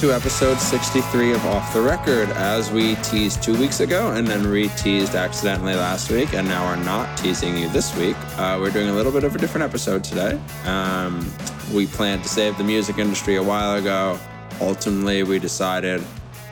Hello and welcome to episode 63 of Off the Record. As we teased two weeks ago and then re teased accidentally last week, and now we're not teasing you this week, uh, we're doing a little bit of a different episode today. Um, we planned to save the music industry a while ago. Ultimately, we decided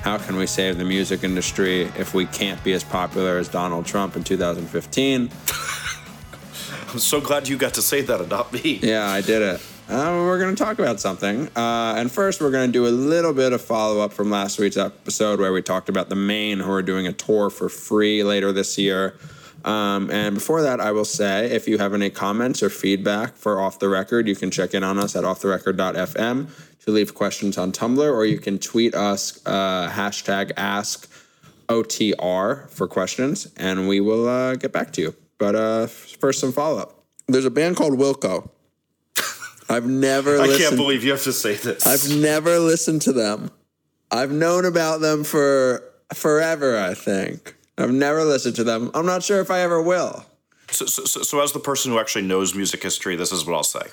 how can we save the music industry if we can't be as popular as Donald Trump in 2015? I'm so glad you got to say that and not me. Yeah, I did it. Uh, we're going to talk about something. Uh, and first, we're going to do a little bit of follow up from last week's episode where we talked about the Maine who are doing a tour for free later this year. Um, and before that, I will say if you have any comments or feedback for Off the Record, you can check in on us at offtherecord.fm to leave questions on Tumblr, or you can tweet us uh, hashtag ask OTR for questions, and we will uh, get back to you. But uh, first, some follow up. There's a band called Wilco. I've never. I can't believe you have to say this. I've never listened to them. I've known about them for forever. I think I've never listened to them. I'm not sure if I ever will. so, so, so, so as the person who actually knows music history, this is what I'll say.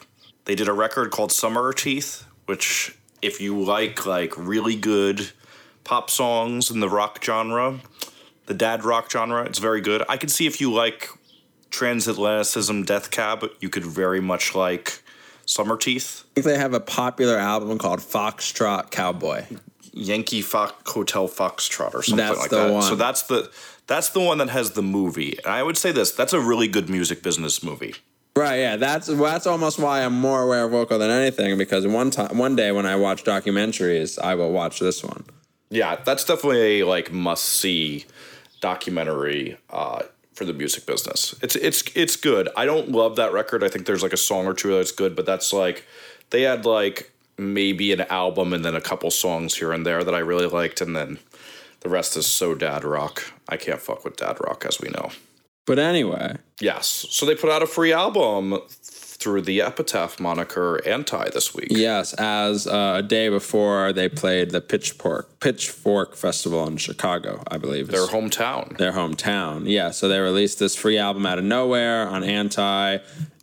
They did a record called Summerteeth, which, if you like like really good pop songs in the rock genre, the dad rock genre, it's very good. I can see if you like transatlanticism, Death Cab, you could very much like Summerteeth. I think they have a popular album called Foxtrot Cowboy. Yankee Fox Hotel Foxtrot or something That's like that. one. So that's the that's the one that has the movie. And I would say this: that's a really good music business movie. Right, yeah, that's that's almost why I'm more aware of Wilco than anything because one time, one day when I watch documentaries, I will watch this one. Yeah, that's definitely a like must see documentary uh, for the music business. It's it's it's good. I don't love that record. I think there's like a song or two that's good, but that's like they had like maybe an album and then a couple songs here and there that I really liked, and then the rest is so dad rock. I can't fuck with dad rock, as we know. But anyway, Yes. So they put out a free album through the Epitaph moniker Anti this week. yes, as uh, a day before they played the Pitchfork Pitchfork Festival in Chicago, I believe. Their hometown. their hometown. Yeah, so they released this free album out of nowhere on Anti,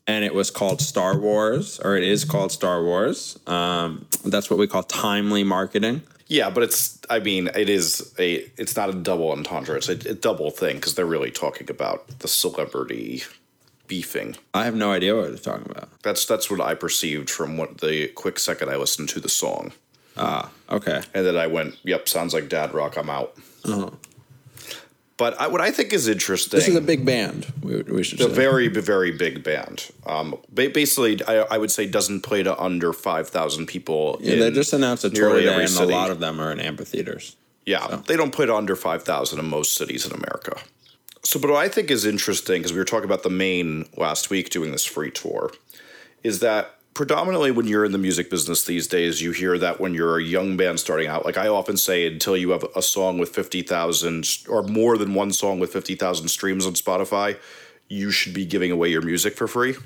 and it was called Star Wars, or it is called Star Wars. Um, that's what we call timely marketing. Yeah, but it's. I mean, it is a. It's not a double entendre. It's a, a double thing because they're really talking about the celebrity beefing. I have no idea what they're talking about. That's that's what I perceived from what the quick second I listened to the song, Ah, Okay. and then I went, "Yep, sounds like dad rock. I'm out." But I, what I think is interesting. This is a big band. We, we should a say. very very big band. Um, basically, I, I would say doesn't play to under five thousand people. Yeah, they just announced a tour today, and a lot of them are in amphitheaters. Yeah, they don't play to under five thousand in most cities in America. So, but what I think is interesting because we were talking about the Maine last week doing this free tour, is that predominantly when you're in the music business these days, you hear that when you're a young band starting out. Like I often say, until you have a song with fifty thousand or more than one song with fifty thousand streams on Spotify, you should be giving away your music for free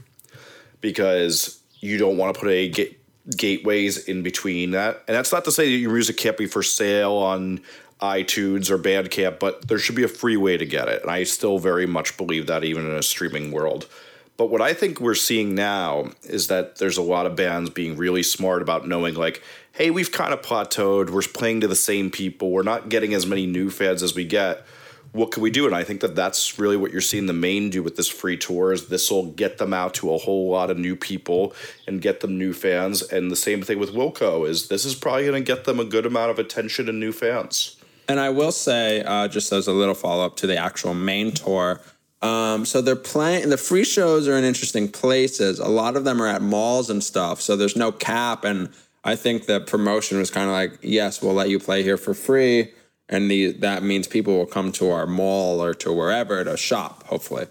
because you don't want to put a ga- gateways in between that. And that's not to say that your music can't be for sale on iTunes or Bandcamp, but there should be a free way to get it. And I still very much believe that even in a streaming world. But what I think we're seeing now is that there's a lot of bands being really smart about knowing, like, hey, we've kind of plateaued. We're playing to the same people. We're not getting as many new fans as we get. What can we do? And I think that that's really what you're seeing the Maine do with this free tour is this will get them out to a whole lot of new people and get them new fans. And the same thing with Wilco is this is probably going to get them a good amount of attention and new fans. And I will say, uh, just as a little follow up to the actual Maine tour, um, so they're playing. The free shows are in interesting places. A lot of them are at malls and stuff. So there's no cap, and I think the promotion was kind of like, yes, we'll let you play here for free, and the that means people will come to our mall or to wherever to shop. Hopefully,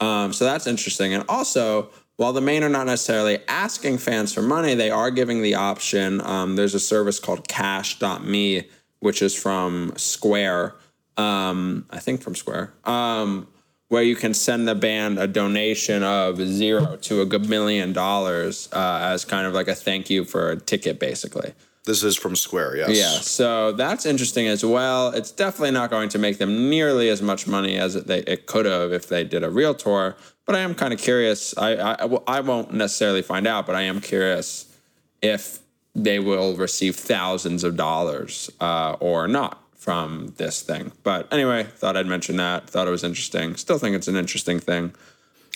um, so that's interesting. And also, while the Maine are not necessarily asking fans for money, they are giving the option. Um, there's a service called Cash.me, which is from Square. Um, I think from Square. Um, where you can send the band a donation of zero to a good million dollars uh, as kind of like a thank you for a ticket, basically. This is from Square, yes. Yeah, so that's interesting as well. It's definitely not going to make them nearly as much money as it, they, it could have if they did a real tour. But I am kind of curious. I, I, I won't necessarily find out, but I am curious if they will receive thousands of dollars uh, or not from this thing. But anyway, thought I'd mention that. Thought it was interesting. Still think it's an interesting thing.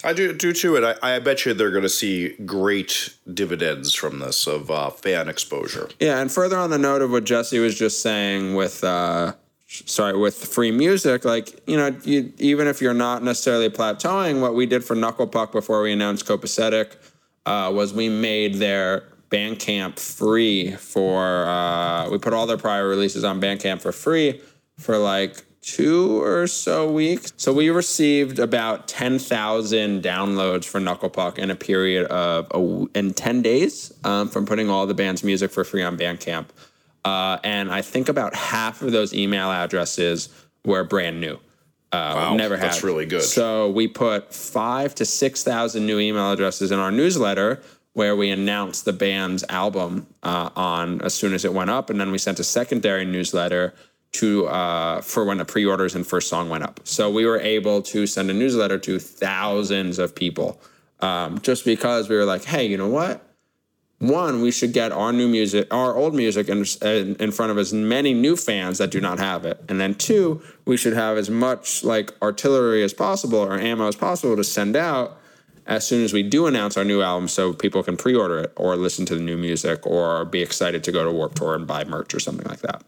I do do too, and I, I bet you they're going to see great dividends from this of uh, fan exposure. Yeah, and further on the note of what Jesse was just saying with, uh, sorry, with free music, like you know, you, even if you're not necessarily plateauing, what we did for Knuckle Puck before we announced Copacetic uh, was we made their Bandcamp free for. Uh, we put all their prior releases on Bandcamp for free for like two or so weeks. So we received about 10,000 downloads for Knuckle Puck in a period of a, in 10 days um, from putting all the band's music for free on Bandcamp. Uh, and I think about half of those email addresses were brand new. Uh, Wow, never had. that's really good. So we put five to 6,000 new email addresses in our newsletter where we announced the band's album uh, on as soon as it went up. And then we sent a secondary newsletter to uh, for when the pre-orders and first song went up. So we were able to send a newsletter to thousands of people um, just because we were like, hey, you know what? One, we should get our new music, our old music, in, in front of as many new fans that do not have it. And then two, we should have as much like artillery as possible or ammo as possible to send out as soon as we do announce our new album so people can pre-order it or listen to the new music or be excited to go to Warp Tour and buy merch or something like that.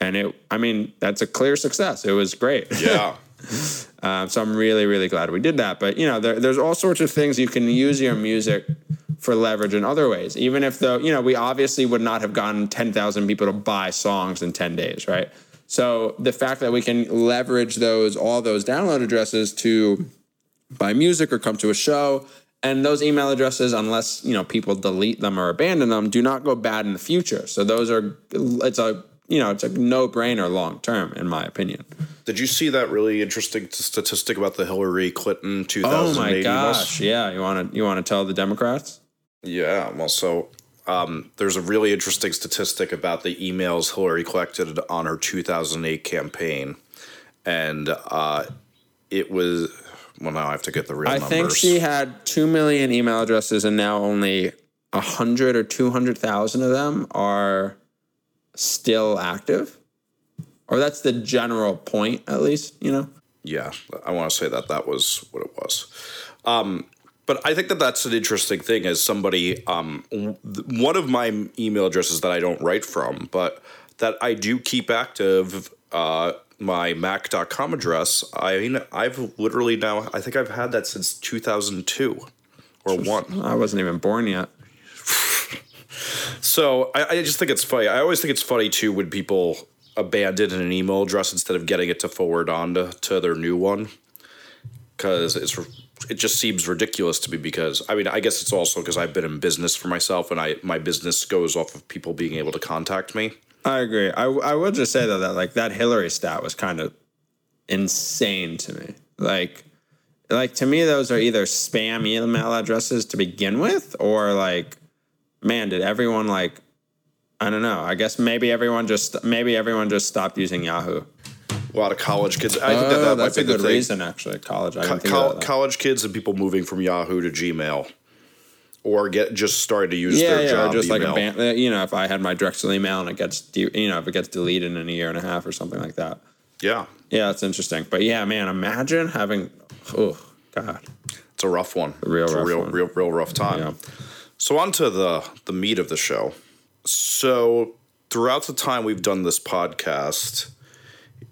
And it, I mean, that's a clear success. It was great. Yeah. Um, so I'm really, really glad we did that. But you know, there, there's all sorts of things you can use your music for leverage in other ways. Even if the, you know, we obviously would not have gotten 10,000 people to buy songs in 10 days, right? So the fact that we can leverage those, all those download addresses to buy music or come to a show, and those email addresses, unless you know people delete them or abandon them, do not go bad in the future. So those are, it's a, you know, it's a no-brainer long term, in my opinion. Did you see that really interesting statistic about the Hillary Clinton 2008? Oh 2008 my emails? gosh! Yeah, you want to you want to tell the Democrats? Yeah. Well, so um, there's a really interesting statistic about the emails Hillary collected on her 2008 campaign, and uh, it was. Well, now I have to get the real I numbers. think she had two million email addresses, and now only a hundred or two hundred thousand of them are still active. Or that's the general point, at least. You know. Yeah, I want to say that that was what it was. Um, but I think that that's an interesting thing as somebody, um, one of my email addresses that I don't write from, but that I do keep active, uh, my mac.com address. I mean, I've literally now, I think I've had that since 2002 or one. I wasn't even born yet. So I, I just think it's funny. I always think it's funny too when people abandon an email address instead of getting it to forward on to, to their new one. Because it's it just seems ridiculous to me. Because I mean, I guess it's also because I've been in business for myself, and I my business goes off of people being able to contact me. I agree. I I will just say though that like that Hillary stat was kind of insane to me. Like like to me those are either spam email addresses to begin with or like man did everyone like I don't know. I guess maybe everyone just maybe everyone just stopped using Yahoo. A lot of college kids. I think that Oh, that might that's be a the good reason actually. College. I didn't think Col- college kids and people moving from Yahoo to Gmail, or get just started to use yeah, their yeah, job just email. like a ban- uh, you know, if I had my Drexel email and it gets de- you know, if it gets deleted in a year and a half or something like that. yeah, Yeah, it's interesting. But yeah, man, imagine having oh god. it's a rough one. real it's a real, one. real, real rough time. Yeah. So on to the the meat of the show. So throughout the time we've done this podcast,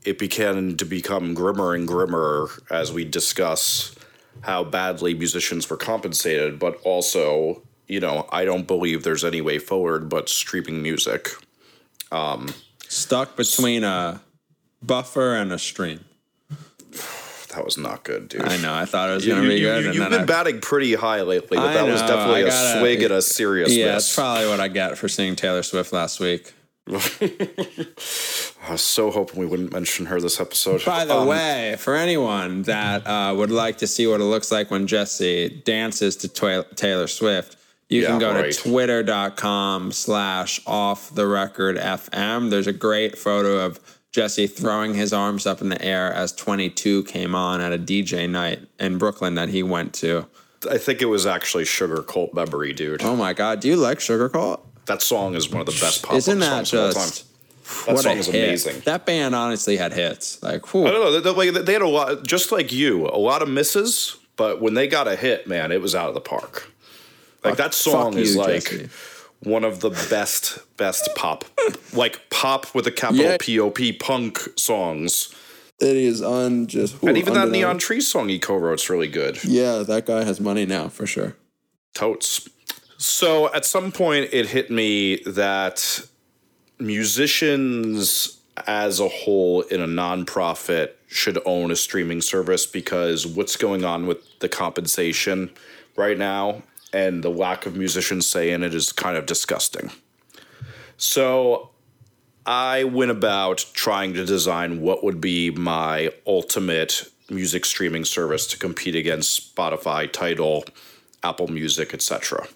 it began to become grimmer and grimmer as we discuss how badly musicians were compensated, but also, you know, I don't believe there's any way forward but streaming music. Um, Stuck between a buffer and a stream. That was not good, dude. I know. I thought it was going to be you, good. You, you've then been I- batting pretty high lately, but I that was definitely I a gotta- swig at a serious Yeah, it's probably what I get for seeing Taylor Swift last week. I was so hoping we wouldn't mention her this episode. By the Um, way, for anyone that uh, would like to see what it looks like when Jesse dances to Twa- Taylor Swift, you Yeah, can go right. to twitter.com slash off the record FM. There's a great photo of Jesse throwing his arms up in the air as 22 came on at a DJ night in Brooklyn that he went to. I think it was actually Sugarcult Memory, dude. Oh my God. Do you like Sugarcult? That song is one of the best pop Isn't songs that of all time. just That what song is amazing. That band honestly had hits. Like, whew. I don't know. They, they- they had a lot, just like you, a lot of misses. But when they got a hit, man, it was out of the park. Like that song fuck is you, like Jesse. one of the best, best pop, like pop with a capital Yeah. P O P punk songs. it is on just. And even that Neon Tree song he co-wrote's really good. Yeah, that guy has money now for sure. Totes. So at some point, it hit me that musicians as a whole in a nonprofit should own a streaming service because what's going on with the compensation right now and the lack of musicians say in it is kind of disgusting. So I went about trying to design what would be my ultimate music streaming service to compete against Spotify, Tidal, Apple Music, etc.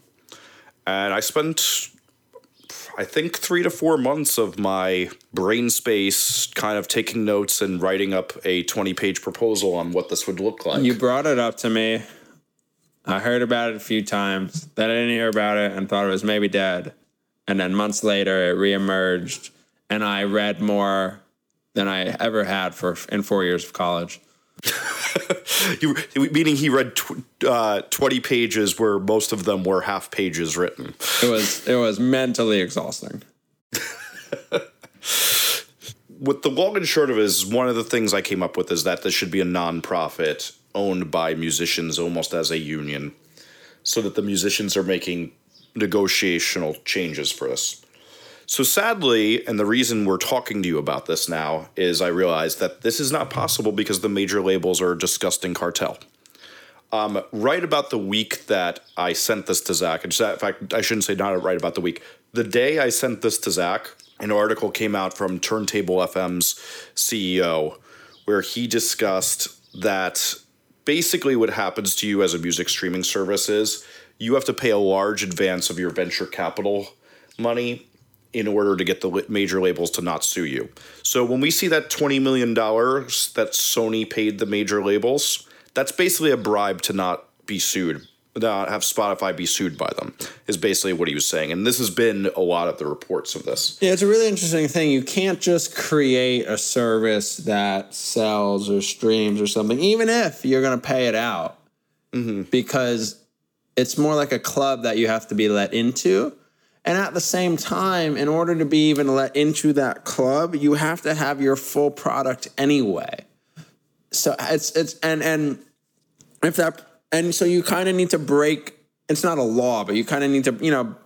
And I spent I think 3 to 4 months of my brain space kind of taking notes and writing up a 20-page proposal on what this would look like. You brought it up to me. I heard about it a few times. Then I didn't hear about it and thought it was maybe dead. And then months later, it reemerged, and I read more than I ever had for in four years of college. You- meaning he read tw- uh, 20 pages where most of them were half pages written. It was it was mentally exhausting. what the long and short of it is one of the things I came up with is that this should be a nonprofit owned by musicians almost as a union so that the musicians are making negotiational changes for this. So sadly, and the reason we're talking to you about this now is I realize that this is not possible because the major labels are a disgusting cartel. Um, right about the week that I sent this to Zach, in fact, I shouldn't say not right about the week. The day I sent this to Zach, an article came out from Turntable FM's CEO where he discussed that basically what happens to you as a music streaming service is you have to pay a large advance of your venture capital money in order to get the major labels to not sue you. So when we see that $20 million that Sony paid the major labels, that's basically a bribe to not be sued, not have Spotify be sued by them, is basically what he was saying. And this has been a lot of the reports of this. Yeah, it's a really interesting thing. You can't just create a service that sells or streams or something, even if you're going to pay it out, mm-hmm. because it's more like a club that you have to be let into. And at the same time, in order to be even let into that club, you have to have your full product anyway. So it's it's and and if that and so you kind of need to break. It's not a law, but you kind of need to you know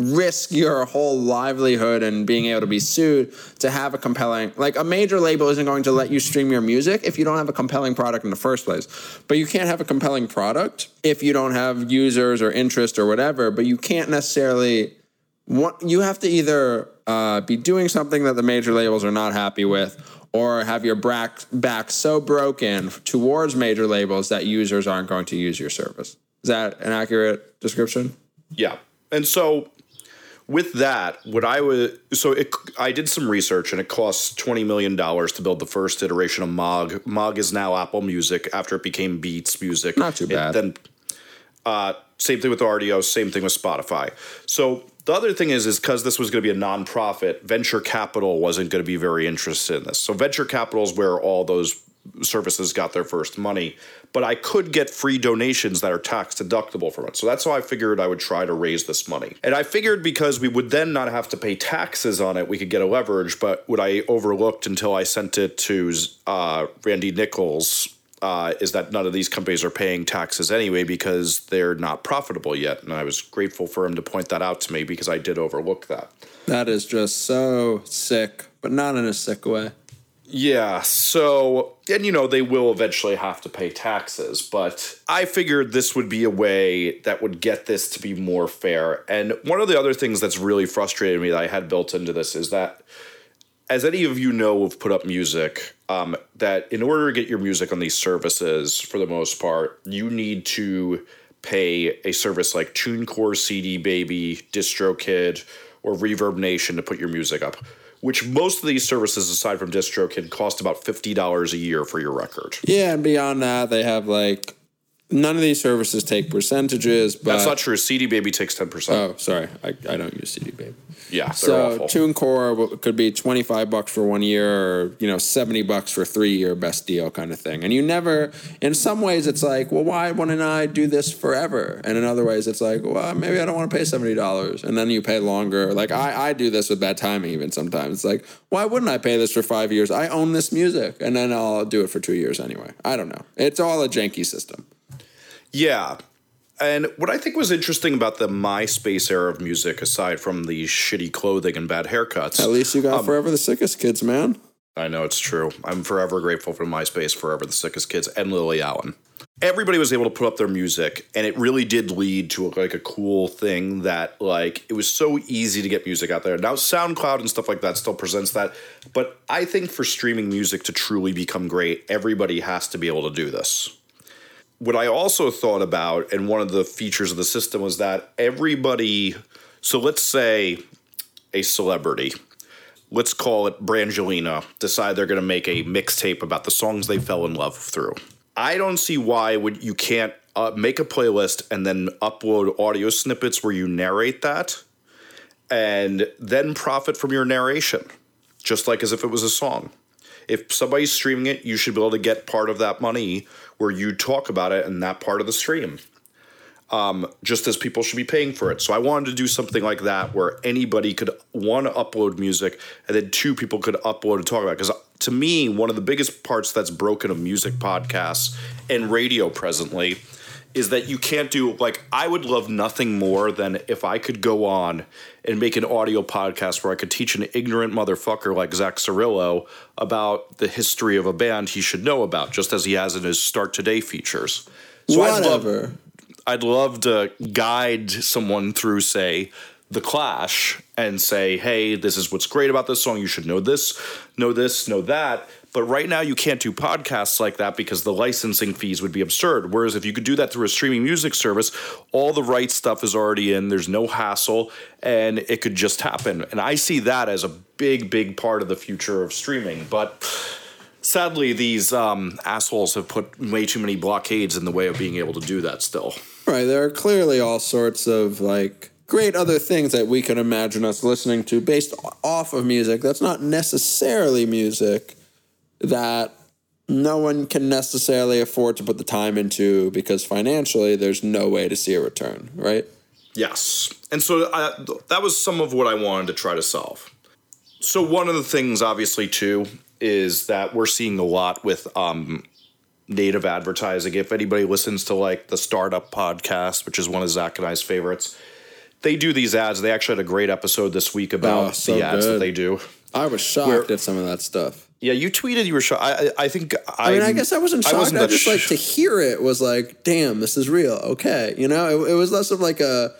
risk your whole livelihood and being able to be sued to have a compelling like a major label isn't going to let you stream your music if you don't have a compelling product in the first place. But you can't have a compelling product if you don't have users or interest or whatever but you can't necessarily what you have to either uh, be doing something that the major labels are not happy with or have your back, back so broken towards major labels that users aren't going to use your service. Is that an accurate description? Yeah. And so with that, what I was so it, I did some research and it costs twenty million dollars to build the first iteration of Mog. Mog is now Apple Music after it became Beats Music. Not too It bad. then uh, same thing with Rdio, same thing with Spotify. So the other thing is, is because this was going to be a nonprofit, venture capital wasn't going to be very interested in this. So venture capital is where all those services got their first money. But I could get free donations that are tax deductible from it. So that's how I figured I would try to raise this money. And I figured because we would then not have to pay taxes on it, we could get a leverage. But what I overlooked until I sent it to uh, Randy Nichols uh, is that none of these companies are paying taxes anyway because they're not profitable yet. And I was grateful for him to point that out to me because I did overlook that. That is just so sick, but not in a sick way. Yeah, so, and you know, they will eventually have to pay taxes, but I figured this would be a way that would get this to be more fair. And one of the other things that's really frustrated me that I had built into this is that, as any of you know who've put up music, um, that in order to get your music on these services, for the most part, you need to pay a service like TuneCore, CD Baby, DistroKid, or Reverb Nation to put your music up. Which most of these services, aside from DistroKid, cost about fifty dollars a year for your record. Yeah, and beyond that, they have like none of these services take percentages, but That's not true. CD Baby takes ten percent. oh, sorry, I, I don't use CD Baby. yeah, So awful. TuneCore could be twenty five bucks for one year, or you know seventy bucks for three year best deal kind of thing. And you never, in some ways, it's like, well, why wouldn't I do this forever? And in other ways, it's like, well, maybe I don't want to pay seventy dollars, and then you pay longer. Like I, I do this with bad timing even sometimes. It's like, why wouldn't I pay this for five years? I own this music, and then I'll do it for two years anyway. I don't know. It's all a janky system. Yeah. And what I think was interesting about the MySpace era of music, aside from the shitty clothing and bad haircuts, At least you got Um, forever the sickest kids, man. I know it's true. I'm forever grateful for MySpace, forever the sickest kids, and Lily Allen. Everybody was able to put up their music, and it really did lead to like a cool thing that like it was so easy to get music out there. Now SoundCloud and stuff like that still presents that, but I think for streaming music to truly become great, everybody has to be able to do this. What I also thought about, and one of the features of the system was that everybody. So let's say a celebrity let's call it Brangelina, decide they're going to make a mixtape about the songs they fell in love through. I don't see why would you can't uh, make a playlist and then upload audio snippets where you narrate that, and then profit from your narration, just like as if it was a song. If somebody's streaming it, you should be able to get part of that money where you talk about it in that part of the stream um, just as people should be paying for it. So I wanted to do something like that where anybody could one upload music and then two people could upload and talk about. Because uh, to me, one of the biggest parts that's broken of music podcasts and radio presently is that you can't do like I would love nothing more than if I could go on and make an audio podcast where I could teach an ignorant motherfucker like Zach Zarrillo about the history of a band he should know about, just as he has in his Start Today features. So I'd love, Whatever. I'd love to guide someone through, say, The Clash and say, hey, this is what's great about this song. You should know this, know this, know that. But right now, you can't do podcasts like that because the licensing fees would be absurd. Whereas if you could do that through a streaming music service, all the right stuff is already in, there's no hassle, and it could just happen. And I see that as a big, big part of the future of streaming. But sadly, these um, assholes have put way too many blockades in the way of being able to do that still. Right. There are clearly all sorts of like great other things that we could imagine us listening to based off of music that's not necessarily music that no one can necessarily afford to put the time into because financially there's no way to see a return, right? Yes. And so I, that was some of what I wanted to try to solve. So, one of the things, obviously, too, is that we're seeing a lot with um, native advertising. If anybody listens to like the Startup podcast, which is one of Zach and I's favorites, they do these ads. They actually had a great episode this week about Oh, so the ads that they do. I was shocked Where- at some of that stuff. Yeah, you tweeted you were shocked. I, I I think I mean, I guess I wasn't shocked. I, wasn't that just like to hear it was like, damn, this is real. Okay, you know, it, it was less of like a,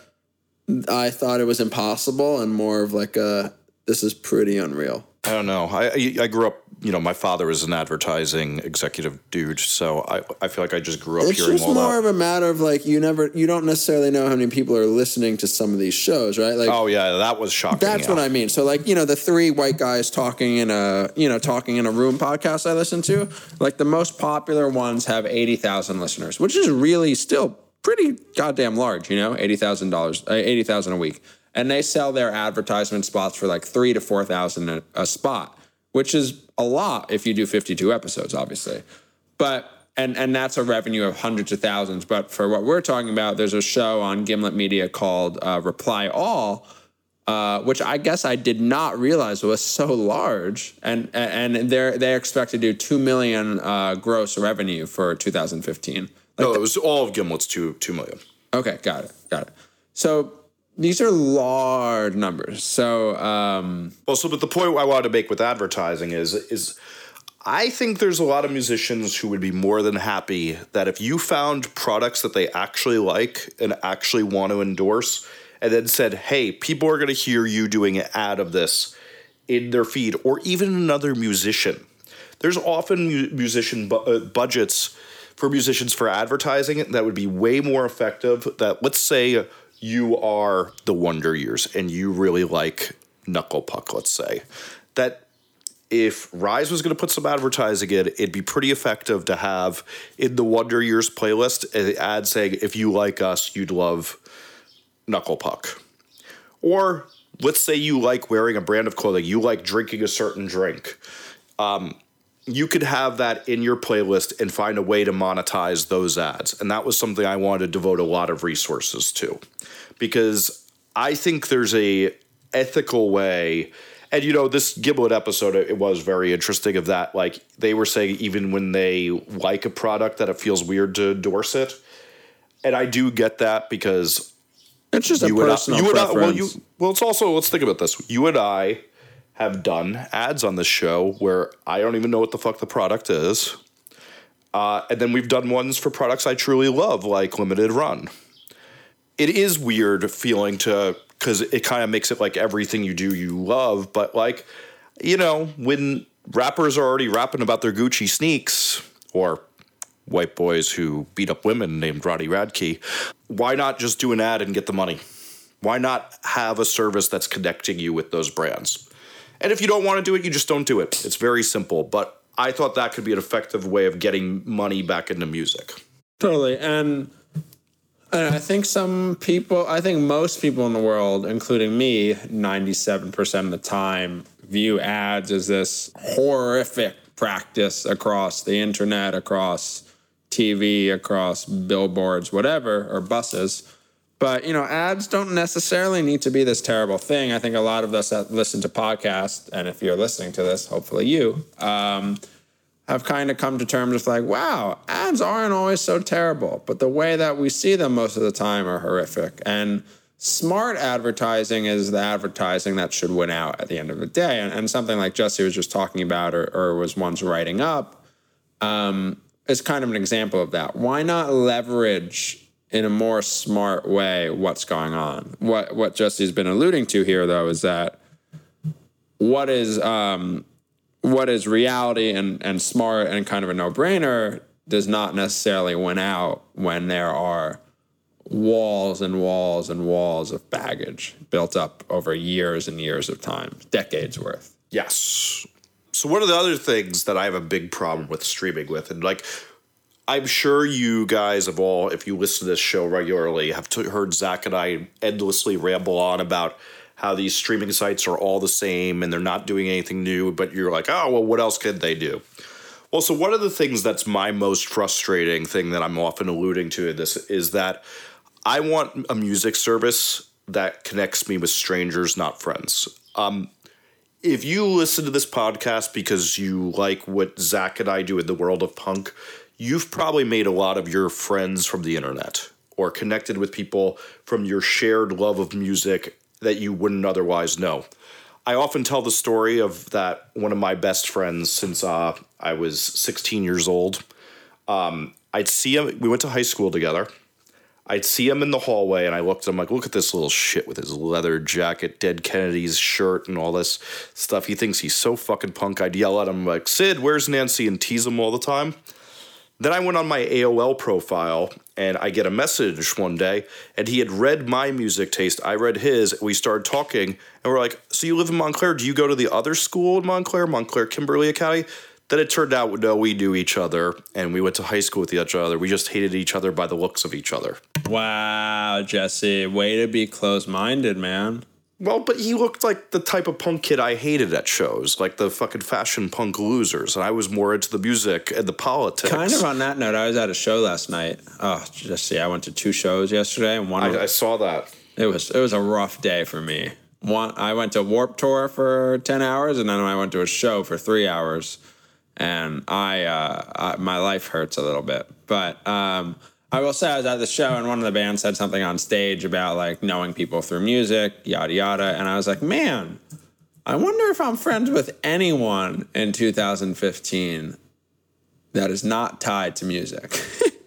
I thought it was impossible, and more of like a, this is pretty unreal. I don't know. I I- I grew up. You know, my father was an advertising executive dude, so I I feel like I just grew up It's hearing just all more that. of a matter of like you never, you don't necessarily know how many people are listening to some of these shows, right? Like Oh yeah, that was shocking. That's yeah. what I mean. So like, you know, the three white guys talking in a, you know, talking in a room podcast I listen to, like the most popular ones have 80,000 listeners, which is really still pretty goddamn large, you know, $80,000, uh, 80,000 a week. And they sell their advertisement spots for like 3 to 4,000 a, a spot, which is a lot if you do 52 episodes, obviously. But and and that's a revenue of hundreds of thousands. But for what we're talking about, there's a show on Gimlet Media called uh, Reply All, uh, which I guess I did not realize was so large, and and they they expect to do two million uh, gross revenue for 2015. No, it was all of Gimlet's two two million. Okay, got it, got it. So these are large numbers. So um, Well, so but the point I wanted to make with advertising is is I think there's a lot of musicians who would be more than happy that if you found products that they actually like and actually want to endorse, and then said, "Hey, people are going to hear you doing an ad of this in their feed," or even another musician. There's often mu- musician bu- uh, budgets for musicians for advertising that would be way more effective. That let's say you are the Wonder Years and you really like Knuckle Puck, let's say that if Rise was going to put some advertising in, it'd be pretty effective to have in the Wonder Years playlist an ad saying, if you like us, you'd love Knuckle Puck. Or let's say you like wearing a brand of clothing, you like drinking a certain drink. Um, you could have that in your playlist and find a way to monetize those ads. And that was something I wanted to devote a lot of resources to because I think there's a ethical way and you know this Gimlet episode it was very interesting of that like they were saying even when they like a product that it feels weird to endorse it and i do get that because It's just a you and I, personal you and I, preference. well you well it's also let's think about this you and i have done ads on this show where i don't even know what the fuck the product is. Uh, and then we've done ones for products i truly love like limited run. It is weird feeling to because it kind of makes it like everything you do you love but like you know when rappers are already rapping about their gucci sneaks or white boys who beat up women named Ronnie Radke why not just do an ad and get the money? Why not have a service that's connecting you with those brands and if you don't want to do it you just don't do it it's very simple but i thought that could be an effective way of getting money back into music Totally. And, I think some people, I think most people in the world, including me, 97% of the time, view ads as this horrific practice across the internet, across TV, across billboards, whatever, or buses. But, you know, ads don't necessarily need to be this terrible thing. I think a lot of us that listen to podcasts, and if you're listening to this, hopefully you, um, have kind of come to terms with like, wow, ads aren't always so terrible, but the way that we see them most of the time are horrific. And smart advertising is the advertising that should win out at the end of the day. And, and something like Jesse was just talking about or, or was once writing up um, is kind of an example of that. Why not leverage in a more smart way what's going on? What what Jesse's been alluding to here though is that what is um, what is reality and, and smart and kind of a no-brainer does not necessarily win out when there are walls and walls and walls of baggage built up over years and years of time, decades worth. Yes. So one of the other things that I have a big problem with streaming with, and like, I'm sure you guys have all, if you listen to this show regularly, have t- heard Zach and I endlessly ramble on about how these streaming sites are all the same and they're not doing anything new. But you're like, oh well, what else could they do? Well, so one of the things that's my most frustrating thing that I'm often alluding to in this is that I want a music service that connects me with strangers, not friends. Um, if you listen to this podcast because you like what Zach and I do in the world of punk, you've probably made a lot of your friends from the internet or connected with people from your shared love of music that you wouldn't otherwise know. I often tell the story of that one of my best friends since uh, I was 16 years old. Um, I'd see him, we went to high school together. I'd see him in the hallway and I looked at him like, look at this little shit with his leather jacket, Dead Kennedy's shirt, and all this stuff. He thinks he's so fucking punk. I'd yell at him like, Sid, where's Nancy? and tease him all the time. Then I went on my AOL profile and I get a message one day, and he had read my music taste. I read his. We started talking, and we're like, So you live in Montclair? Do you go to the other school in Montclair, Montclair Kimberly Academy? Then it turned out, no, we knew each other, and we went to high school with each other. We just hated each other by the looks of each other. Wow, Jesse, way to be close-minded, man. Well, but he looked like the type of punk kid I hated at shows, like the fucking fashion punk losers, and I was more into the music and the politics. Kind of on that note, I was at a show last night. Oh, just see, I went to two shows yesterday, and one of I, I saw that. It was it was a rough day for me. One, I went to Warp Tour for ten hours, and then I went to a show for three hours, and I, uh, I my life hurts a little bit. But um, I will say I was at the show, and one of the bands said something on stage about like knowing people through music, yada yada, and I was like, man, I wonder if I'm friends with anyone in 2015 that is not tied to music.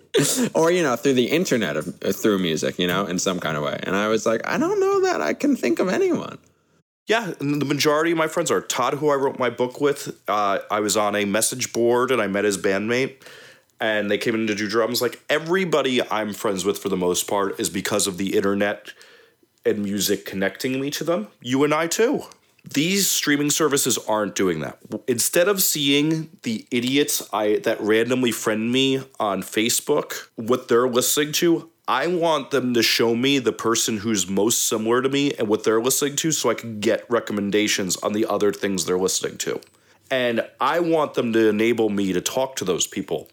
or you know through the internet of, through music you know in some kind of way and i was like i don't know that i can think of anyone Yeah, the majority of my friends are Todd, who I wrote my book with. Uh, I was on a message board and I met his bandmate, and they came in to do drums. Like everybody I'm friends with for the most part is because of the internet and music connecting me to them. You and I too. these streaming services aren't doing that. Instead of seeing the idiots I that randomly friend me on Facebook, what they're listening to, I want them to show me the person who's most similar to me and what they're listening to so I can get recommendations on the other things they're listening to. And I want them to enable me to talk to those people.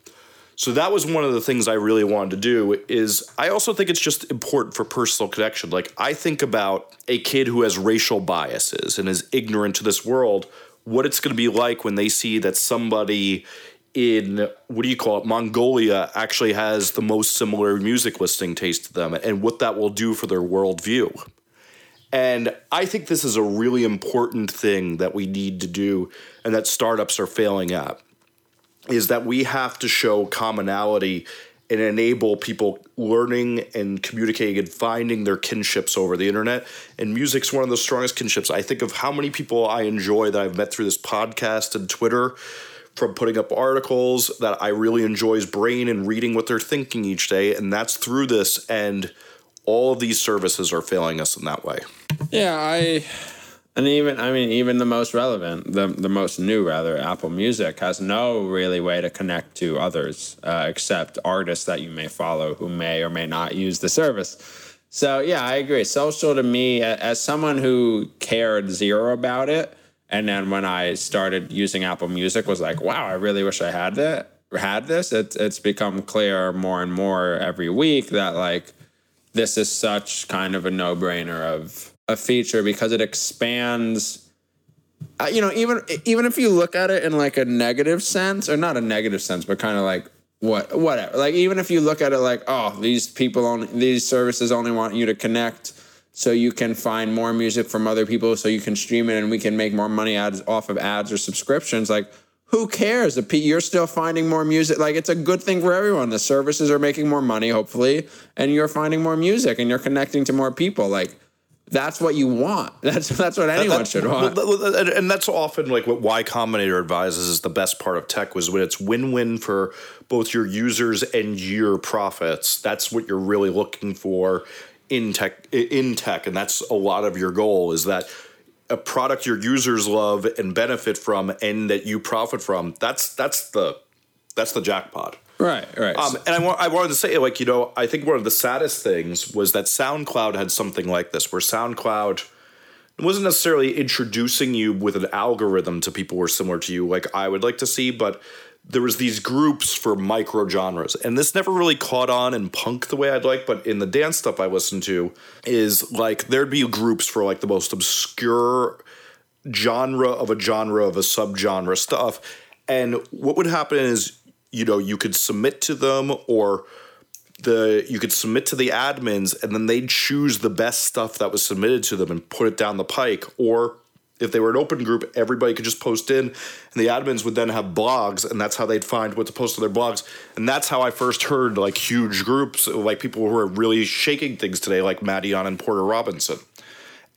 So that was one of the things I really wanted to do is I also think it's just important for personal connection. Like I think about a kid who has racial biases and is ignorant to this world, what it's going to be like when they see that somebody in what do you call it mongolia actually has the most similar music listening taste to them and what that will do for their worldview and i think this is a really important thing that we need to do and that startups are failing at is that we have to show commonality and enable people learning and communicating and finding their kinships over the internet. And music's one of the strongest kinships. I think of how many people I enjoy that I've met through this podcast and Twitter from putting up articles that I really enjoy's brain and reading what they're thinking each day. And that's through this. And all of these services are failing us in that way. Yeah, I and even I mean even the most relevant, the the most new rather, Apple Music has no really way to connect to others uh, except artists that you may follow who may or may not use the service. So yeah, I agree. Social to me, as someone who cared zero about it, and then when I started using Apple Music, was like, wow, I really wish I had that had this. It's it's become clear more and more every week that like this is such kind of a no brainer of a feature because it expands uh, you know even even if you look at it in like a negative sense or not a negative sense but kind of like what whatever. Like even if you look at it like oh these people only these services only want you to connect so you can find more music from other people so you can stream it and we can make more money ads off of ads or subscriptions like who cares? You're still finding more music. Like it's a good thing for everyone. The services are making more money hopefully and you're finding more music and you're connecting to more people. Like that's what you want. That's that's what anyone should want. And that's often like what Y Combinator advises is the best part of tech was when it's win-win for both your users and your profits. That's what you're really looking for in tech in tech and that's a lot of your goal is that a product your users love and benefit from and that you profit from. That's that's the that's the jackpot. Right, right. Um, and I, wa- I wanted to say, like, you know, I think one of the saddest things was that SoundCloud had something like this, where SoundCloud wasn't necessarily introducing you with an algorithm to people who are similar to you, like I would like to see, but there was these groups for micro genres, and this never really caught on in punk the way I'd like. But in the dance stuff I listened to, is like there'd be groups for like the most obscure genre of a genre of a subgenre stuff, and what would happen is you know you could submit to them or the you could submit to the admins and then they'd choose the best stuff that was submitted to them and put it down the pike. Or if they were an open group everybody could just post in and the admins would then have blogs and that's how they'd find what to post to their blogs. And that's how i first heard like huge groups like people who are really shaking things today like Madeon and porter robinson.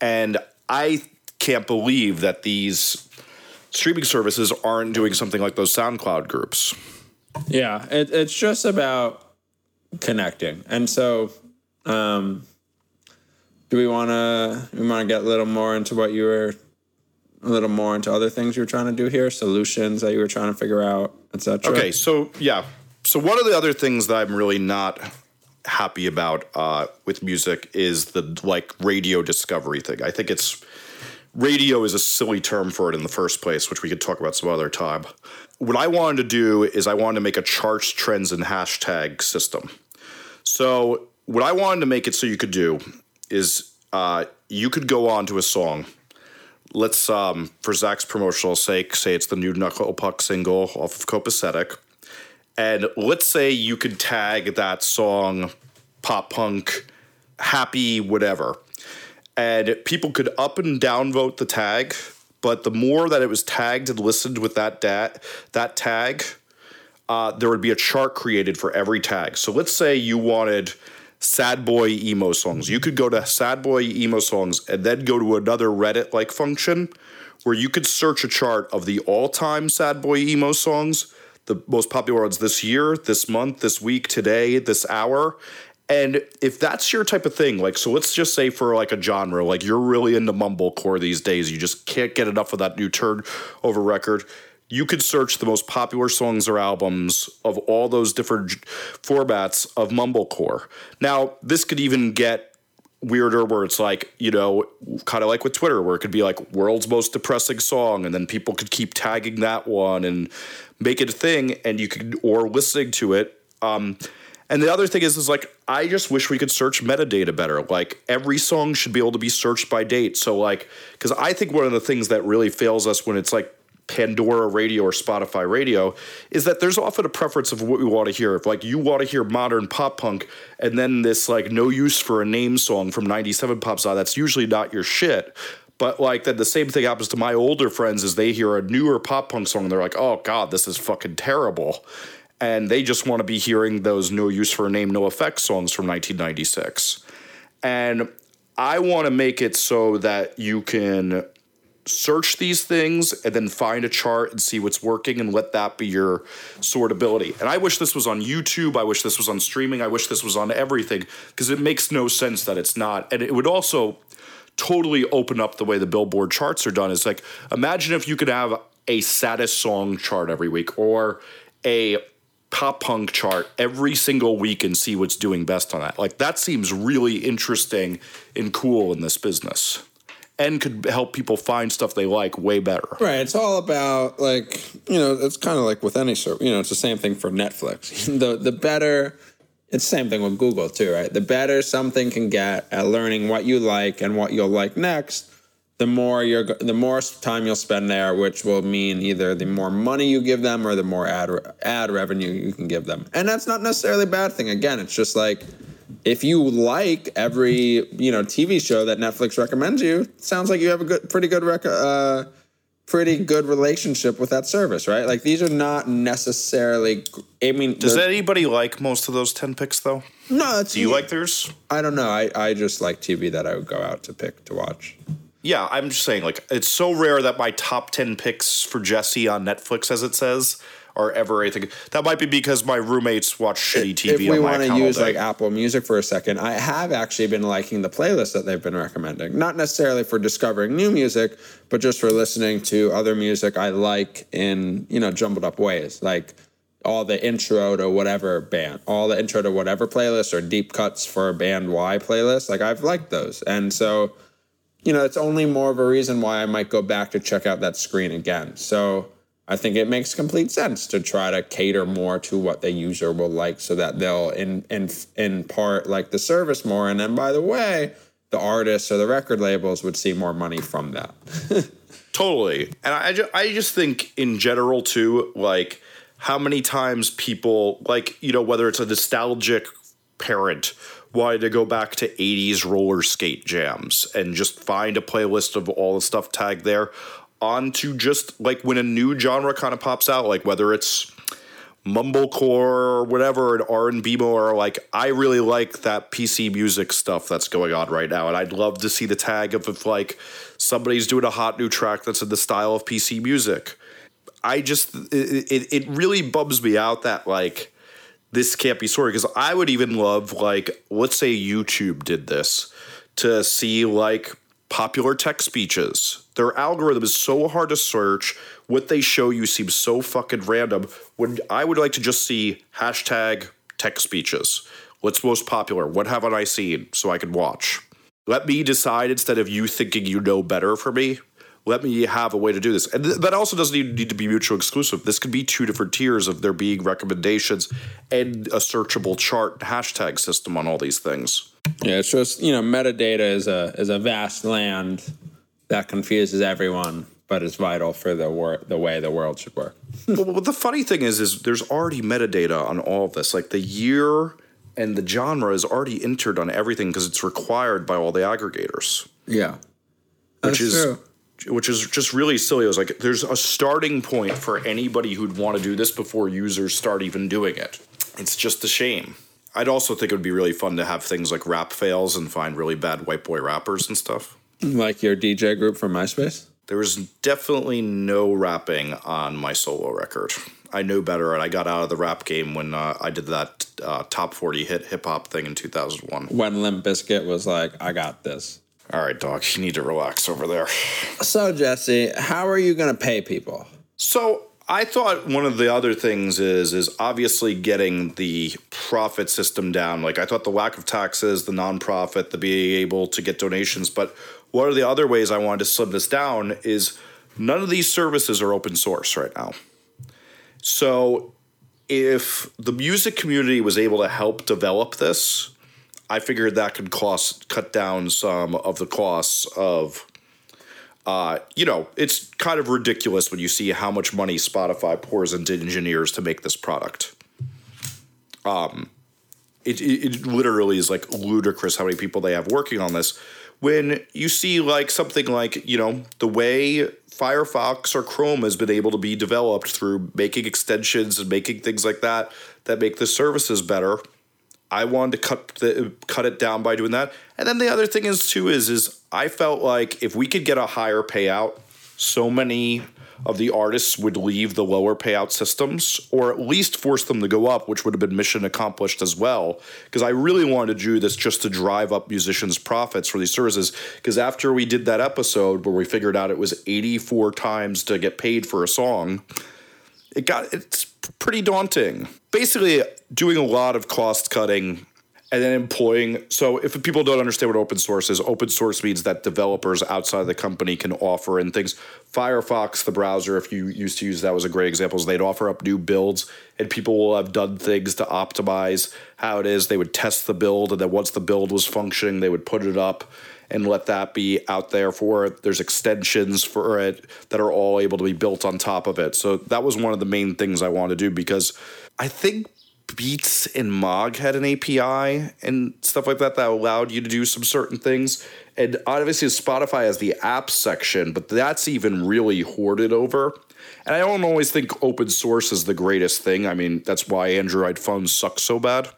And i can't believe that these streaming services aren't doing something like those soundcloud groups yeah, it, it's just about connecting, and so um, do we want to we want to get a little more into what you were a little more into other things you were trying to do here, solutions that you were trying to figure out, etc. Okay, so yeah, so one of the other things that I'm really not happy about uh, with music is the like radio discovery thing. I think it's radio is a silly term for it in the first place, which we could talk about some other time. What I wanted to do is I wanted to make a charts, trends, and hashtag system. So what I wanted to make it so you could do is uh, you could go on to a song. Let's, um, for Zach's promotional sake, say it's the new Knuckle Puck single off of Copacetic. And let's say you could tag that song pop punk, happy, whatever and people could up and down vote the tag. But the more that it was tagged and listened with that dat that tag, uh, there would be a chart created for every tag. So let's say you wanted sad boy emo songs. You could go to sad boy emo songs and then go to another Reddit like function where you could search a chart of the all time sad boy emo songs, the most popular ones this year, this month, this week, today, this hour, And if that's your type of thing, like, so let's just say for like a genre, like you're really into mumblecore these days, you just can't get enough of that new turnover record. You could search the most popular songs or albums of all those different formats of mumblecore. Now, this could even get weirder where it's like, you know, kind of like with Twitter, where it could be like world's most depressing song, and then people could keep tagging that one and make it a thing, and you could, or listening to it. Um, and the other thing is, is like, I just wish we could search metadata better. Like, every song should be able to be searched by date. So, like, because I think one of the things that really fails us when it's like Pandora radio or Spotify radio is that there's often a preference of what we want to hear. If like you want to hear modern pop punk and then this like no use for a name song from 97 pops out, that's usually not your shit. But like then the same thing happens to my older friends as they hear a newer pop punk song and they're like, oh God, this is fucking terrible. And they just want to be hearing those no use for a name, NOFX songs from 1996. And I want to make it so that you can search these things and then find a chart and see what's working and let that be your sortability. And I wish this was on YouTube. I wish this was on streaming. I wish this was on everything because it makes no sense that it's not. And it would also totally open up the way the Billboard charts are done. Is like imagine if you could have a saddest song chart every week or a pop punk chart every single week and see what's doing best on that. Like that seems really interesting and cool in this business and could help people find stuff they like way better. Right. It's all about like you know it's kind of like with any sort You know, it's the same thing for Netflix. the the better. It's the same thing with Google too, right? The better something can get at learning what you like and what you'll like next, the more you're the more time you'll spend there, which will mean either the more money you give them or the more ad ad revenue you can give them. And that's not necessarily a bad thing. Again, it's just like if you like every you know TV show that Netflix recommends you, sounds like you have a good, pretty good rec- uh, pretty good relationship with that service, right? Like these are not necessarily. I mean, does anybody like most of those ten picks though? No, do you like theirs? I don't know. I I just like TV that I would go out to pick to watch. Yeah, I'm just saying, like, it's so rare that my top 10 picks for Jesse on Netflix, as it says, are ever anything. That might be because my roommates watch shitty TV. If we want to use like Apple Music for a second, I have actually been liking the playlist that they've been recommending. Not necessarily for discovering new music, but just for listening to other music I like in you know jumbled up ways, like all the intro to whatever band, all the intro to whatever playlist or deep cuts for a band Y playlist. Like I've liked those, and so you know it's only more of a reason why I might go back to check out that screen again. So I think it makes complete sense to try to cater more to what the user will like so that they'll in in in part like the service more and then by the way the artists or the record labels would see more money from that. totally. And I just, I just think in general too like how many times people like you know whether it's a nostalgic parent wanted to go back to 80s roller skate jams and just find a playlist of all the stuff tagged there onto just like when a new genre kind of pops out, like whether it's mumblecore or whatever, an R and B more. Like I really like that PC music stuff that's going on right now, and I'd love to see the tag of if like somebody's doing a hot new track that's in the style of PC music. I just it it, it really bums me out that like this can't be sorted because I would even love like let's say YouTube did this to see like popular tech speeches. Their algorithm is so hard to search. What they show you seems so fucking random. When I would like to just see hashtag tech speeches. What's most popular? What haven't I seen? So I can watch. Let me decide instead of you thinking you know better for me. Let me have a way to do this. And th- that also doesn't need, need to be mutual exclusive. This could be two different tiers of there being recommendations and a searchable chart hashtag system on all these things. Yeah, it's just you know metadata is a is a vast land that confuses everyone, but is vital for the wor- the way the world should work. well, the funny thing is, is there's already metadata on all of this. Like the year and the genre is already entered on everything because it's required by all the aggregators. Yeah, That's which is true. Which is just really silly. It was like there's a starting point for anybody who'd want to do this before users start even doing it. It's just a shame. I'd also think it would be really fun to have things like rap fails and find really bad white boy rappers and stuff. Like your DJ group from MySpace? There was definitely no rapping on my solo record. I know better, and I got out of the rap game when uh, I did that uh, top forty hit hip hop thing in two thousand one. When Limp Bizkit was like, "I got this." All right, dog, you need to relax over there. So Jesse, how are you gonna pay people? So I thought one of the other things is is obviously getting the profit system down. Like I thought the lack of taxes, the nonprofit, the being able to get donations. But one of the other ways I wanted to slim this down is none of these services are open source right now. So if the music community was able to help develop this, I figured that could cost cut down some of the costs of uh, you know, it's kind of ridiculous when you see how much money Spotify pours into engineers to make this product. Um, it, it, it literally is like ludicrous how many people they have working on this. When you see like something like, you know, the way Firefox or Chrome has been able to be developed through making extensions and making things like that that make the services better. I wanted to cut the cut it down by doing that. And then the other thing is too is is I felt like if we could get a higher payout, so many of the artists would leave the lower payout systems or at least force them to go up, which would have been mission accomplished as well. Because I really wanted to do this just to drive up musicians' profits for these services. Because after we did that episode where we figured out it was 84 times to get paid for a song, it got it's pretty daunting. Basically, doing a lot of cost cutting and then employing. So, if people don't understand what open source is, open source means that developers outside the company can offer and things. Firefox, the browser, if you used to use that, was a great example. Is they'd offer up new builds, and people will have done things to optimize how it is. They would test the build, and then once the build was functioning, they would put it up and let that be out there for it. There's extensions for it that are all able to be built on top of it. So that was one of the main things I wanted to do because I think Beats and Mog had an API and stuff like that that allowed you to do some certain things. And obviously, Spotify has the app section, but that's even really hoarded over. And I don't always think open source is the greatest thing. I mean, that's why Android phones suck so bad.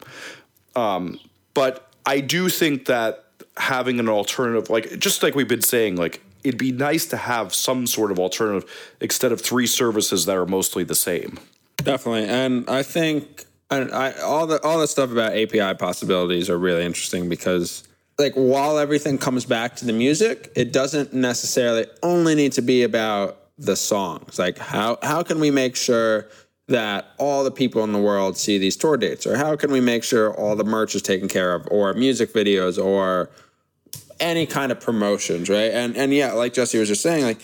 Um, but I do think that having an alternative, like just like we've been saying, like it'd be nice to have some sort of alternative instead of three services that are mostly the same. Definitely, and I think and I all the all the stuff about API possibilities are really interesting because like while everything comes back to the music, it doesn't necessarily only need to be about the songs. Like how how can we make sure that all the people in the world see these tour dates or how can we make sure all the merch is taken care of or music videos or any kind of promotions, right? And and yeah, like Jesse was just saying, like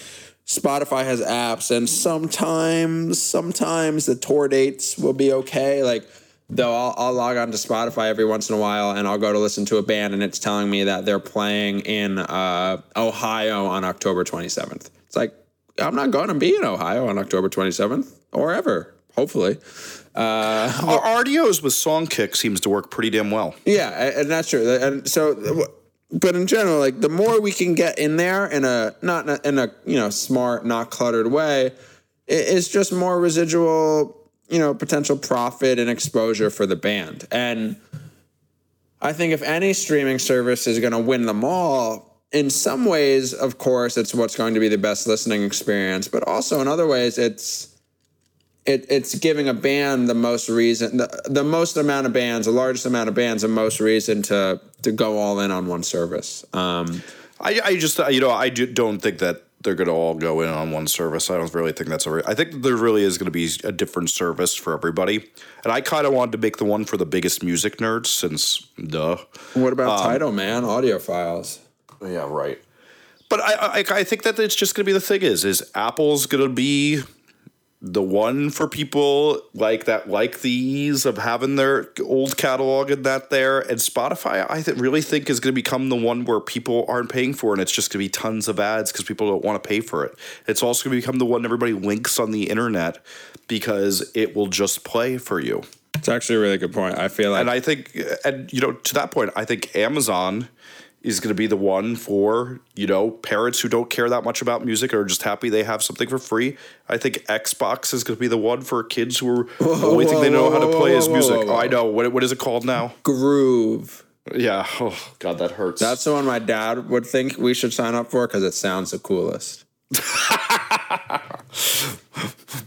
Spotify has apps, and sometimes sometimes the tour dates will be okay. Like though, I'll, I'll log on to Spotify every once in a while, and I'll go to listen to a band, and it's telling me that they're playing in uh, Ohio on October 27th. It's like I'm not going to be in Ohio on October 27th or ever. Hopefully, uh, Our Rdio's with Songkick seems to work pretty damn well. Yeah, and that's true. And so but in general, like the more we can get in there in a not in a you know smart, not cluttered way, it's just more residual you know potential profit and exposure for the band. And I think if any streaming service is going to win them all, in some ways, of course, it's what's going to be the best listening experience, but also in other ways, it's it, it's giving a band the most reason, the, the most amount of bands, the largest amount of bands, the most reason to to go all in on one service. Um, I, I just you know I don't think that they're going to all go in on one service. I don't really think that's a. Re- I think there really is going to be a different service for everybody, and I kind of wanted to make the one for the biggest music nerds since duh. What about um, Tidal, man? Audiophiles. Yeah, right. But I, I I think that it's just going to be the thing is is Apple's going to be the one for people like that like the ease of having their old catalog and that there. And spotify i th- really think is going to become the one where people aren't paying for and it's just going to be tons of ads because people don't want to pay for it. It's also going to become the one everybody links on the internet because it will just play for you. It's actually a really good point. I feel like and i think and you know to that point i think amazon is going to be the one for you know parents who don't care that much about music or are just happy they have something for free. I think Xbox is going to be the one for kids who are whoa, the only whoa, thing they know whoa, how to play is music. Oh, I know what what is it called now? Groove. Yeah. Oh God, that hurts. That's the one my dad would think we should sign up for because it sounds the coolest.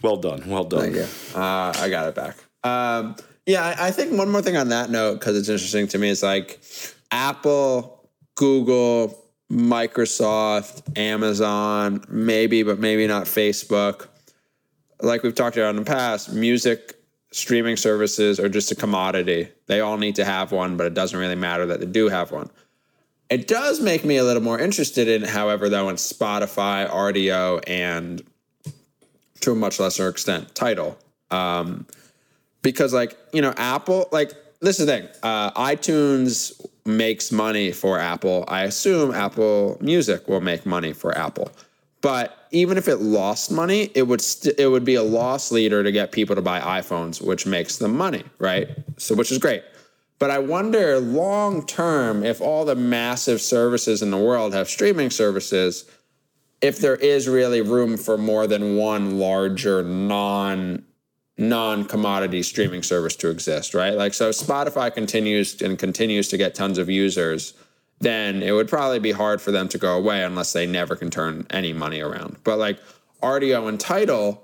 Well done. Well done. Thank you. Uh, I got it back. Um, yeah, I, I think one more thing on that note, because it's interesting to me, is like Apple, Google, Microsoft, Amazon, maybe, but maybe not Facebook. Like we've talked about in the past, music streaming services are just a commodity. They all need to have one, but it doesn't really matter that they do have one. It does make me a little more interested in, however, though, in Spotify, Rdio, and to a much lesser extent, Tidal. Um, because, like, you know, Apple, like, this is the thing uh, iTunes makes money for Apple. I assume Apple Music will make money for Apple. But even if it lost money, it would st- it would be a loss leader to get people to buy iPhones, which makes them money, right? So which is great. But I wonder long term if all the massive services in the world have streaming services, if there is really room for more than one larger non non commodity streaming service to exist, right? Like so Spotify continues and continues to get tons of users, then it would probably be hard for them to go away unless they never can turn any money around. But like Rdio and Tidal,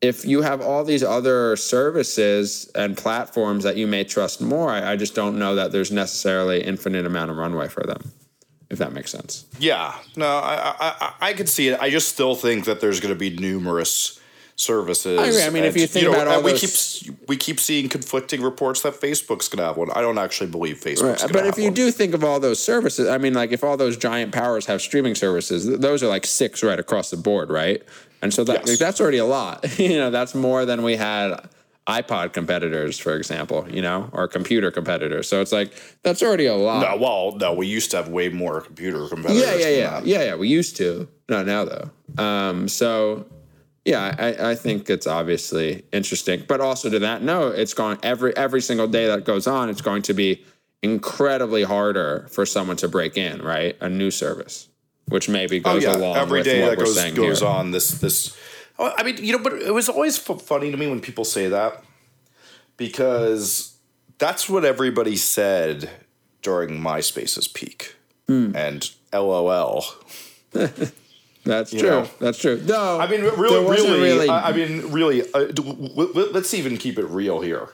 if you have all these other services and platforms that you may trust more, I, I just don't know that there's necessarily infinite amount of runway for them, if that makes sense. Yeah, no, I, I I could see it. I just still think that there's going to be numerous services. I agree. I mean, if you think about all we those- keep we keep seeing conflicting reports that Facebook's to have one. I don't actually believe Facebook's to But if you one. do think of all those services, I mean, like if all those giant powers have streaming services, those are like six right across the board, right? And so that, Yes. like, that's already a lot. you know, that's more than we had iPod competitors, for example, you know, or computer competitors. So it's like that's already a lot. no, well, no, we used to have way more computer competitors. yeah, yeah, than yeah, that. yeah, yeah. We used to, not now though. Um, so yeah, I, I think it's obviously interesting, but also to that note, it's going every every single day that goes on, it's going to be incredibly harder for someone to break in, right? A new service, which maybe Oh goes yeah, along every with day what that we're goes saying goes here. on. This this. oh, I mean, you know, but it was always funny to me when people say that because that's what everybody said during MySpace's peak, Hmm. and LOL. That's you true. know. That's true. No, I mean, really, wasn't really, I mean, really. Uh, d- w- w- let's even keep it real here.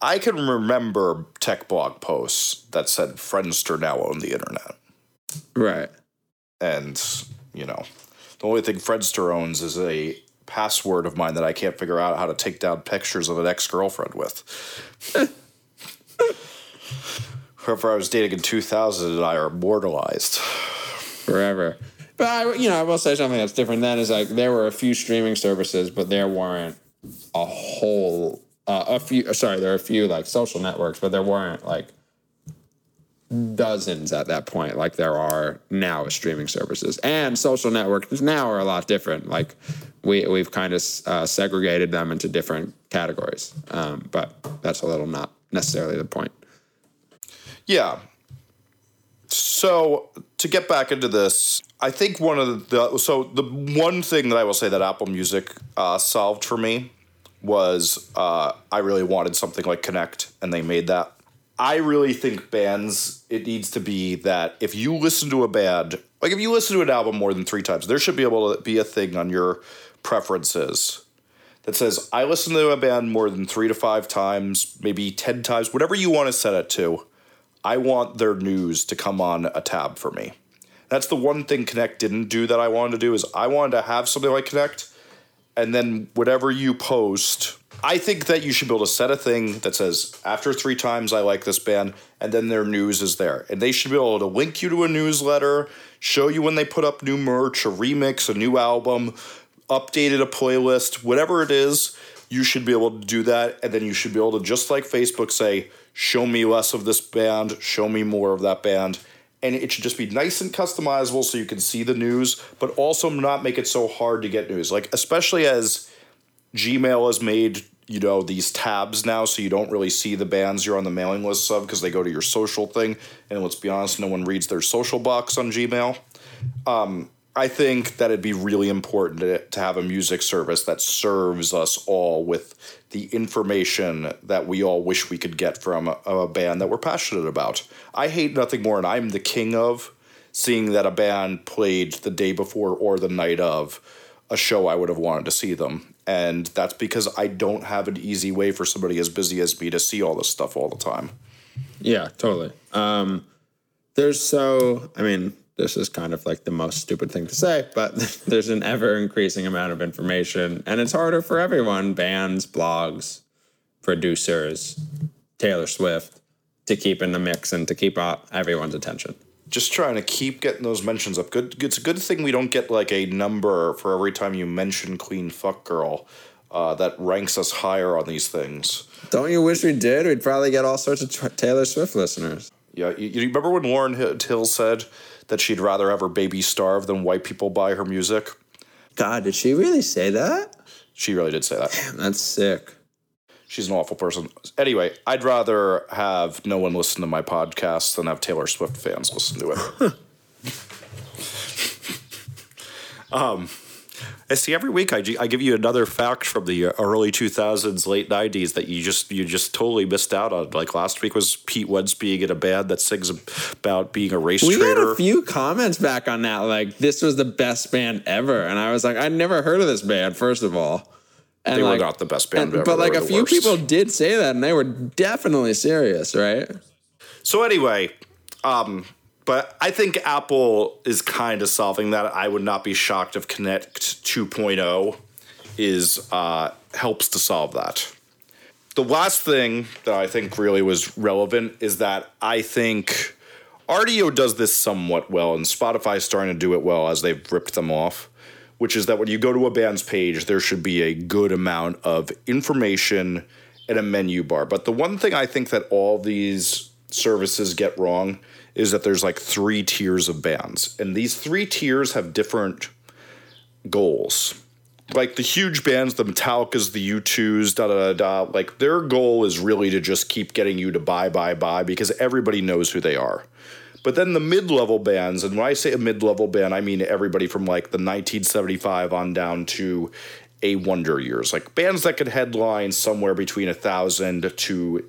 I can remember tech blog posts that said Friendster now owned the internet, right. and you know, the only thing Friendster owns is a password of mine that I can't figure out how to take down pictures of an ex girlfriend with. Whoever I was dating in 2000 and I are immortalized. forever. But I, you know, I will say something that's different. Then is like there were a few streaming services, but there weren't a whole uh, a few. Sorry, there are a few like social networks, but there weren't like dozens at that point, like there are now with streaming services. And social networks now are a lot different. Like we we've kind of uh, segregated them into different categories. Um, but that's a little not necessarily the point. Yeah. So to get back into this, I think one of the so the one thing that I will say that Apple Music uh, solved for me was uh, I really wanted something like Connect, and they made that. I really think bands it needs to be that if you listen to a band, like if you listen to an album more than three times, there should be able to be a thing on your preferences that says I listen to a band more than three to five times, maybe ten times, whatever you want to set it to. I want their news to come on a tab for me. That's the one thing Connect didn't do that I wanted to do is I wanted to have something like Connect, and then whatever you post, I think that you should be able to set a thing that says after three times I like this band, and then their news is there, and they should be able to link you to a newsletter, show you when they put up new merch, a remix, a new album, updated a playlist, whatever it is, you should be able to do that. And then you should be able to, just like Facebook, say, show me less of this band, show me more of that band. And it should just be nice and customizable so you can see the news, but also not make it so hard to get news. Like, especially as Gmail has made, you know, these tabs now so you don't really see the bands you're on the mailing lists of because they go to your social thing. And let's be honest, no one reads their social box on Gmail. Um, I think that it'd be really important to, to have a music service that serves us all with the information that we all wish we could get from a, a band that we're passionate about. I hate nothing more, and I'm the king of seeing that a band played the day before or the night of a show I would have wanted to see them. And that's because I don't have an easy way for somebody as busy as me to see all this stuff all the time. Yeah, totally. Um, there's so, I mean, this is kind of like the most stupid thing to say, but there's an ever increasing amount of information, and it's harder for everyone bands, blogs, producers, Taylor Swift to keep in the mix and to keep everyone's attention. Just trying to keep getting those mentions up. Good. It's a good thing we don't get like a number for every time you mention Queen Fuck Girl. Uh, that ranks us higher on these things. Don't you wish we did? We'd probably get all sorts of Taylor Swift listeners. Yeah, you, you remember when Lauryn Hill said that she'd rather have her baby starve than white people buy her music? God, did she really say that? She really did say that. Damn, that's sick. She's an awful person. Anyway, I'd rather have no one listen to my podcast than have Taylor Swift fans listen to it. um, I see every week I, I give you another fact from the early 2000s, late 90s that you just you just totally missed out on. Like last week was Pete Wentz being in a band that sings about being a race we trader. had a few comments back on that, like this was the best band ever, and I was like, I'd never heard of this band. First of all, and they like, were not the best band and, ever. But like a few worst. people did say that, and they were definitely serious, right? So anyway, um, but I think Apple is kind of solving that. I would not be shocked if Connect 2.0 is uh, helps to solve that. The last thing that I think really was relevant is that I think Rdio does this somewhat well, and Spotify is starting to do it well as they've ripped them off. Which is that when you go to a band's page, there should be a good amount of information and a menu bar. But the one thing I think that all these services get wrong is that there's like three tiers of bands, and these three tiers have different goals. Like the huge bands, the Metallicas, the U2s, da da da da, like their goal is really to just keep getting you to buy, buy, buy because everybody knows who they are. But then the mid level bands, and when I say a mid level band, I mean everybody from like the 1975 on down to a Wonder Years, like bands that could headline somewhere between a thousand to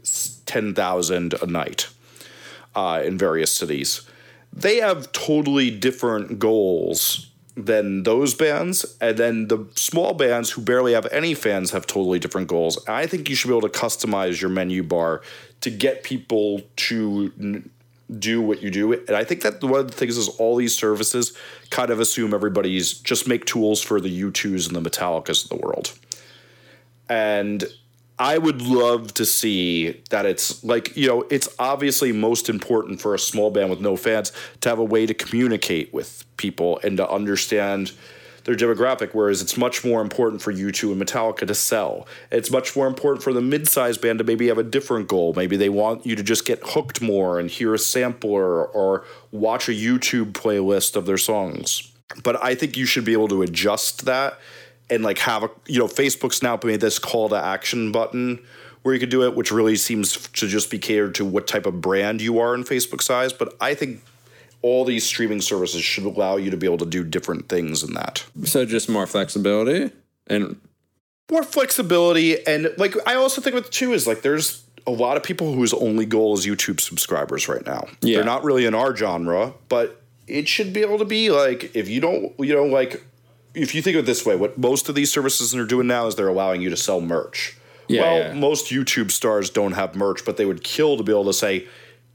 ten thousand a night uh, in various cities. They have totally different goals than those bands, and then the small bands who barely have any fans have totally different goals. And I think you should be able to customize your menu bar to get people to n- do what you do. And I think that one of the things is all these services kind of assume everybody's just make tools for the U2s and the Metallicas of the world. And I would love to see that it's like, you know, it's obviously most important for a small band with no fans to have a way to communicate with people and to understand their demographic, whereas it's much more important for U2 and Metallica to sell. It's much more important for the mid-sized band to maybe have a different goal. Maybe they want you to just get hooked more and hear a sampler or watch a YouTube playlist of their songs. But I think you should be able to adjust that and like have a you know Facebook's now made this call to action button where you could do it, which really seems to just be catered to what type of brand you are in Facebook size. But I think all these streaming services should allow you to be able to do different things in that. So just more flexibility and more flexibility, and like I also think with two is like there's a lot of people whose only goal is YouTube subscribers right now. Yeah. They're not really in our genre, but it should be able to be like if you don't, you know, like if you think of it this way, what most of these services are doing now is they're allowing you to sell merch. Yeah, well, yeah. most YouTube stars don't have merch, but they would kill to be able to say,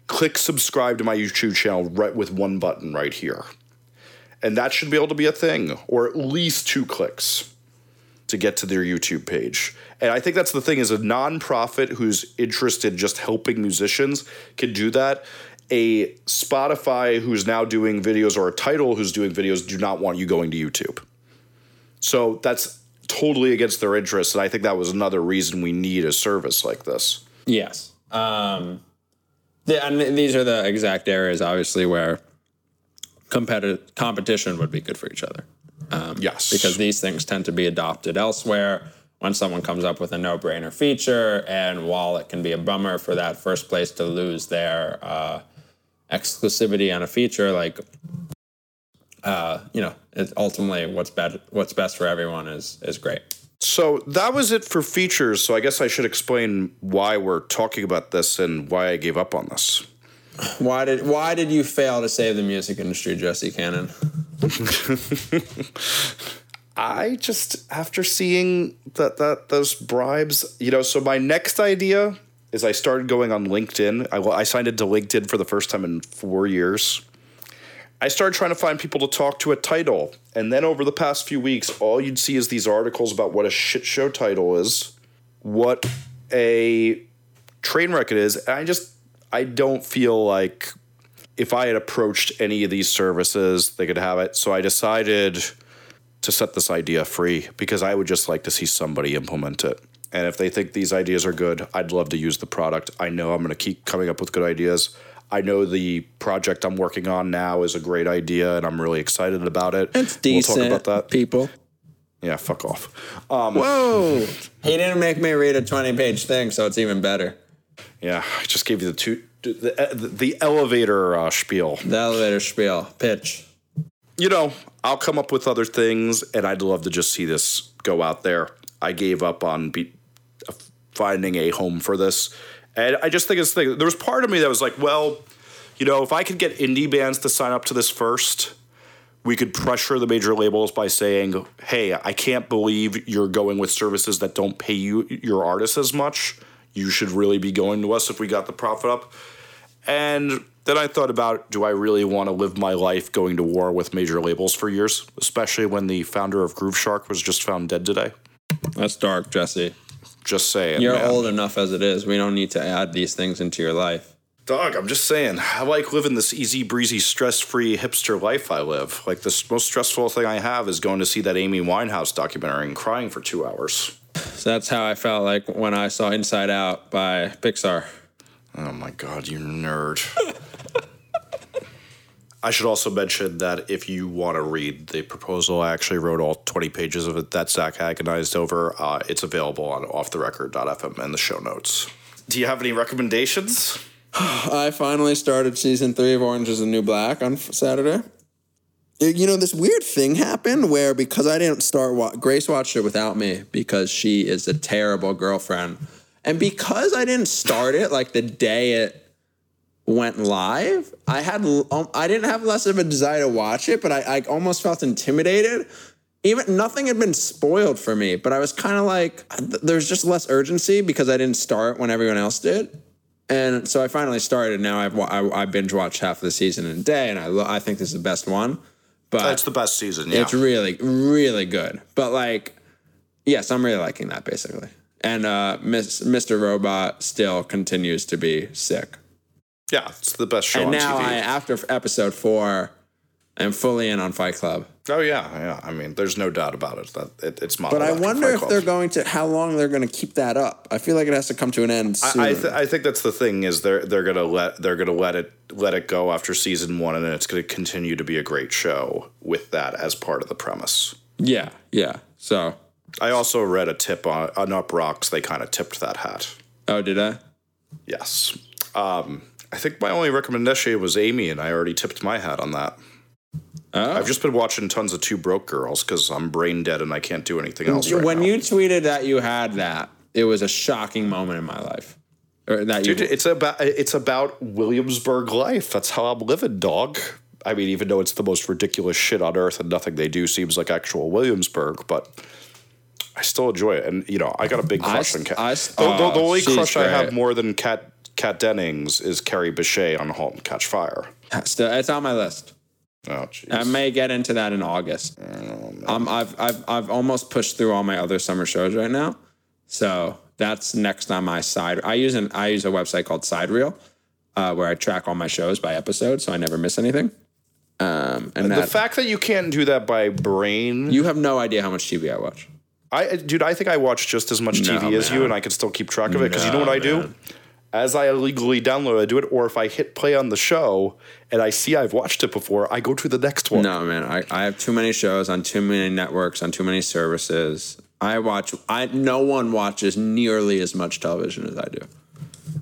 click subscribe to my YouTube channel right with one button right here. And that should be able to be a thing, or at least two clicks to get to their YouTube page. And I think that's the thing is a nonprofit who's interested just helping musicians can do that. A Spotify who's now doing videos or a Tidal who's doing videos do not want you going to YouTube. So that's totally against their interests. And I think that was another reason we need a service like this. Yes. Um, the, and these are the exact areas, obviously, where competitive competition would be good for each other. Um, yes. Because these things tend to be adopted elsewhere when someone comes up with a no brainer feature. And while it can be a bummer for that first place to lose their uh, exclusivity on a feature, like uh, you know, ultimately what's bad, what's best for everyone is is great. So that was it for features. So I guess I should explain why we're talking about this and why I gave up on this. Why did why did you fail to save the music industry, Jesse Cannon? I just after seeing that that those bribes, you know, so my next idea is I started going on LinkedIn. I, I signed into LinkedIn for the first time in four years. I started trying to find people to talk to at Tidal. And then over the past few weeks, all you'd see is these articles about what a shit show Tidal is, what a train wreck it is. And I just, I don't feel like if I had approached any of these services, they could have it. So I decided to set this idea free because I would just like to see somebody implement it. And if they think these ideas are good, I'd love to use the product. I know I'm going to keep coming up with good ideas. I know the project I'm working on now is a great idea, and I'm really excited about it. It's decent. We'll talk about that. People. Yeah, fuck off. Um, Whoa! he didn't make me read a 20 page thing, so it's even better. Yeah, I just gave you the two, the, the, the elevator uh, spiel. The elevator spiel. Pitch. You know, I'll come up with other things, and I'd love to just see this go out there. I gave up on be- finding a home for this and I just think it's the thing. There was part of me that was like, well, you know, if I could get indie bands to sign up to this first, we could pressure the major labels by saying, hey, I can't believe you're going with services that don't pay you your artists as much. You should really be going to us if we got the profit up. And then I thought about do I really want to live my life going to war with major labels for years, especially when the founder of Grooveshark was just found dead today? That's dark, Jesse. Just saying. You're man. old enough as it is. We don't need to add these things into your life. Dog, I'm just saying. I like living this easy breezy, stress free hipster life I live. Like, the most stressful thing I have is going to see that Amy Winehouse documentary and crying for two hours. So that's how I felt like when I saw Inside Out by Pixar. Oh my God, you nerd. I should also mention that if you want to read the proposal, I actually wrote all 20 pages of it that Zach agonized over. Uh, it's available on offtherecord.fm in the show notes. Do you have any recommendations? I finally started season three of Orange is the New Black on Saturday. You know, this weird thing happened where because I didn't start, wa- Grace watched it without me because she is a terrible girlfriend. And because I didn't start it like the day it went live, I had um, I didn't have less of a desire to watch it, but I, I almost felt intimidated. Even nothing had been spoiled for me, but I was kind of like, there's just less urgency because I didn't start when everyone else did. And so I finally started. Now I've I, I binge watched half of the season in a day, and I I think this is the best one. But it's the best season. Yeah, it's really really good. But like, yes, I'm really liking that basically. And uh, Miss, Mr. Robot still continues to be sick. Yeah, it's the best show and on now TV. I, after episode four, I'm fully in on Fight Club. Oh yeah, yeah. I mean, there's no doubt about it that it, it's my. But I wonder if they're going to how long they're going to keep that up. I feel like it has to come to an end. Soon. I I, th- I think that's the thing is they're they're going to let they're to let it let it go after season one, and then it's going to continue to be a great show with that as part of the premise. Yeah, yeah. So I also read a tip on on Uproxx. They kind of tipped that hat. Oh, did I? Yes. Um, I think my only recommendation was Amy, and I already tipped my hat on that. Oh. I've just been watching tons of Two Broke Girls because I'm brain dead and I can't do anything else. Right when now. you tweeted that you had that, it was a shocking moment in my life. Or that Dude, you... it's about it's about Williamsburg life. That's how I'm living, dog. I mean, even though it's the most ridiculous shit on earth and nothing they do seems like actual Williamsburg, but I still enjoy it. And you know, I got a big crush I, on Kat. I, the, the, the, only oh, crush great. I have more than Kat Kat Dennings is Kerry Bishé on *Halt and Catch Fire*. Still, it's on my list. Oh, jeez. I may get into that in August. Oh, um, I've, I've, I've almost pushed through all my other summer shows right now, so that's next on my side. I use an I use a website called Sidereel, uh, where I track all my shows by episode, so I never miss anything. Um, and the that, fact that you can't do that by brain, you have no idea how much TV I watch. I, dude, I think I watch just as much TV no, as you, and I can still keep track of it because no, you know what I do as I illegally download, I do it, or if I hit play on the show and I see I've watched it before, I go to the next one. No, man, I, I have too many shows on too many networks on too many services. I watch. I no one watches nearly as much television as I do.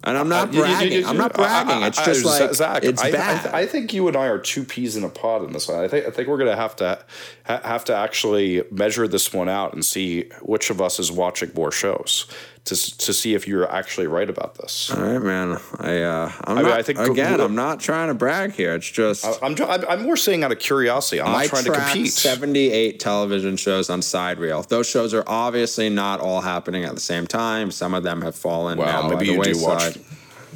And I'm not uh, bragging. You, you, you, I'm not bragging. It's just like Zach, it's I, bad. I, I, think you and I are two peas in a pod in this one. I think I think we're gonna have to ha, have to actually measure this one out and see which of us is watching more shows. To to see if you're actually right about this. All right, man. I uh, I'm mean, not, I think- again, I'm not trying to brag here. It's just I'm I'm I'm more saying out of curiosity. I'm not I trying to compete. 78 television shows on Sidereel. Those shows are obviously not all happening at the same time. Some of them have fallen Wow, maybe you do watch.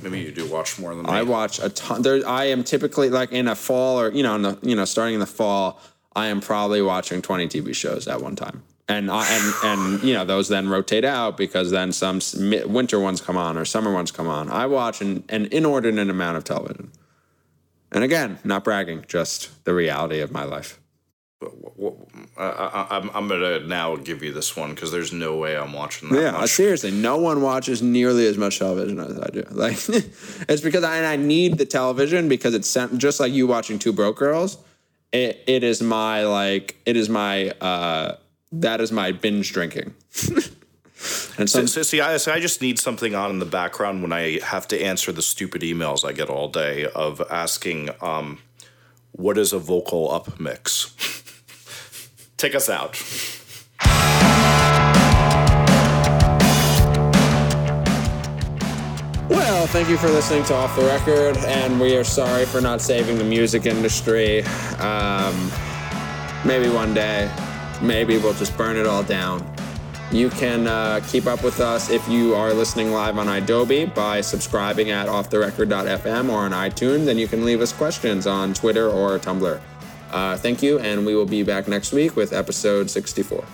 Maybe you do watch more than me. I watch a ton. There, I am typically like in a fall or you know, in the you know, starting in the fall, I am probably watching 20 TV shows at one time. And I, and and you know those then rotate out because then some winter ones come on or summer ones come on. I watch an, an inordinate amount of television. And again, not bragging, just the reality of my life. I, I, I'm I'm gonna now give you this one because there's no way I'm watching that Yeah, much. seriously, no one watches nearly as much television as I do. Like, it's because I, I need the television because it's sent, just like you watching Two Broke Girls. It, it is my like, it is my uh, that is my binge drinking. and So, so see, I, so I just need something on in the background when I have to answer the stupid emails I get all day of asking, um, "What is a vocal up mix?" Take us out. well, thank you for listening to Off the Record, and we are sorry for not saving the music industry. Um, maybe one day, maybe we'll just burn it all down. You can uh, keep up with us if you are listening live on Adobe by subscribing at offtherecord.fm or on iTunes, and you can leave us questions on Twitter or Tumblr. Uh, thank you, and we will be back next week with episode 64.